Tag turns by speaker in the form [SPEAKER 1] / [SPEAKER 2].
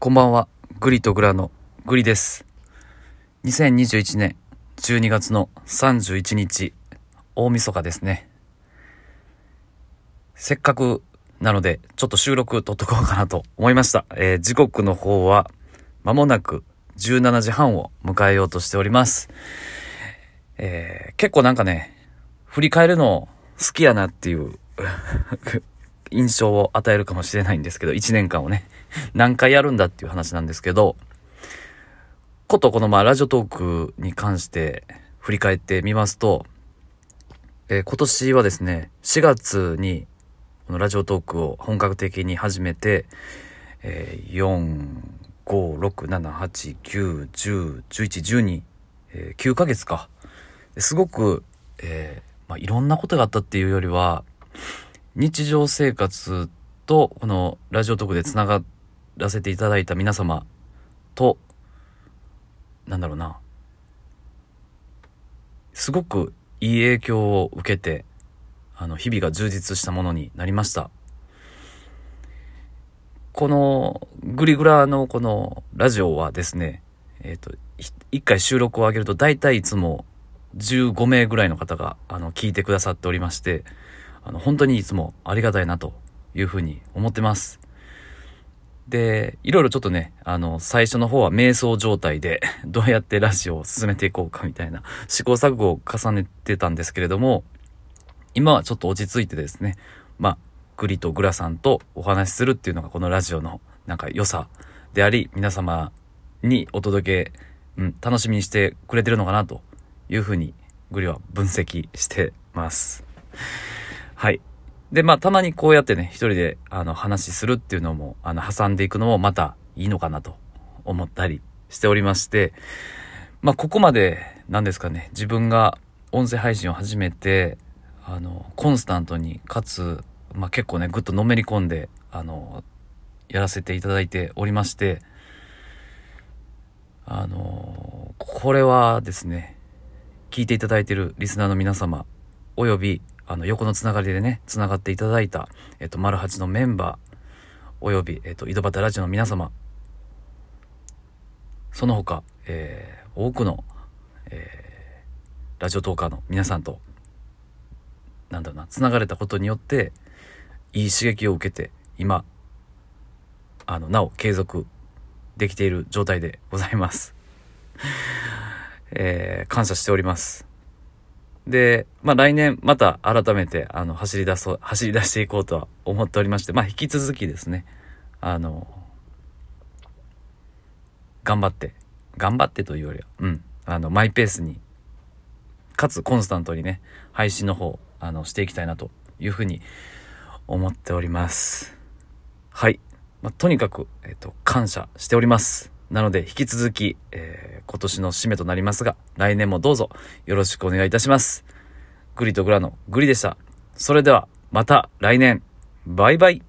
[SPEAKER 1] こんばんは。グリとグラのグリです。2021年12月の31日、大晦日ですね。せっかくなので、ちょっと収録撮っとこうかなと思いました。えー時刻の方は、間もなく17時半を迎えようとしております。えー結構なんかね、振り返るの好きやなっていう印象を与えるかもしれないんですけど、1年間をね、何回やるんだっていう話なんですけど、ことこのまあラジオトークに関して振り返ってみますと、えー今年はですね、4月にこのラジオトークを本格的に始めて、えー4、5、6、7、8、9、10、11、12、えー9ヶ月か。すごく、えーまあ、いろんなことがあったっていうよりは、日常生活とこのラジオトークでつながらせていただいた皆様となんだろうな。すごくいい影響を受けてあの日々が充実したものになりました。このグリグラのこのラジオはですねえっ、とひ一回収録を上げると大体いつも15名ぐらいの方があの聞いてくださっておりましてあの本当にいつもありがたいなというふうに思ってます。で、いろいろちょっとね、あの、最初の方は瞑想状態で、どうやってラジオを進めていこうかみたいな試行錯誤を重ねてたんですけれども、今はちょっと落ち着いてですね、まあ、グリとグラさんとお話しするっていうのがこのラジオのなんか良さであり、皆様にお届け、うん、楽しみにしてくれてるのかなというふうにグリは分析してます。はい。で、まあ、たまにこうやってね、一人で、あの、話するっていうのも、あの、挟んでいくのもまたいいのかなと思ったりしておりまして、まあ、ここまで、なんですかね、自分が音声配信を始めて、あの、コンスタントに、かつ、まあ、結構ね、ぐっとのめり込んで、あの、やらせていただいておりまして、あの、これはですね、聞いていただいているリスナーの皆様、および、あの、横のつながりでね、つながっていただいた、えっと、丸八のメンバー、および、えっと、井戸端ラジオの皆様、その他、えー多くの、えーラジオトーカーの皆さんと、なんだろうな、つながれたことによって、いい刺激を受けて、今、あの、なお継続できている状態でございます。えー感謝しております。で、まあ来年また改めてあの走り出そう、走り出していこうとは思っておりまして、まあ引き続きですね、あの、頑張って、頑張ってというよりは、うん、あの、マイペースに、かつコンスタントにね、配信の方、あの、していきたいなというふうに思っております。はい。まあ、とにかく、えっ、と、感謝しております。なので、引き続き、えー今年の締めとなりますが、来年もどうぞよろしくお願いいたします。グリとグラのグリでした。それでは、また来年。バイバイ。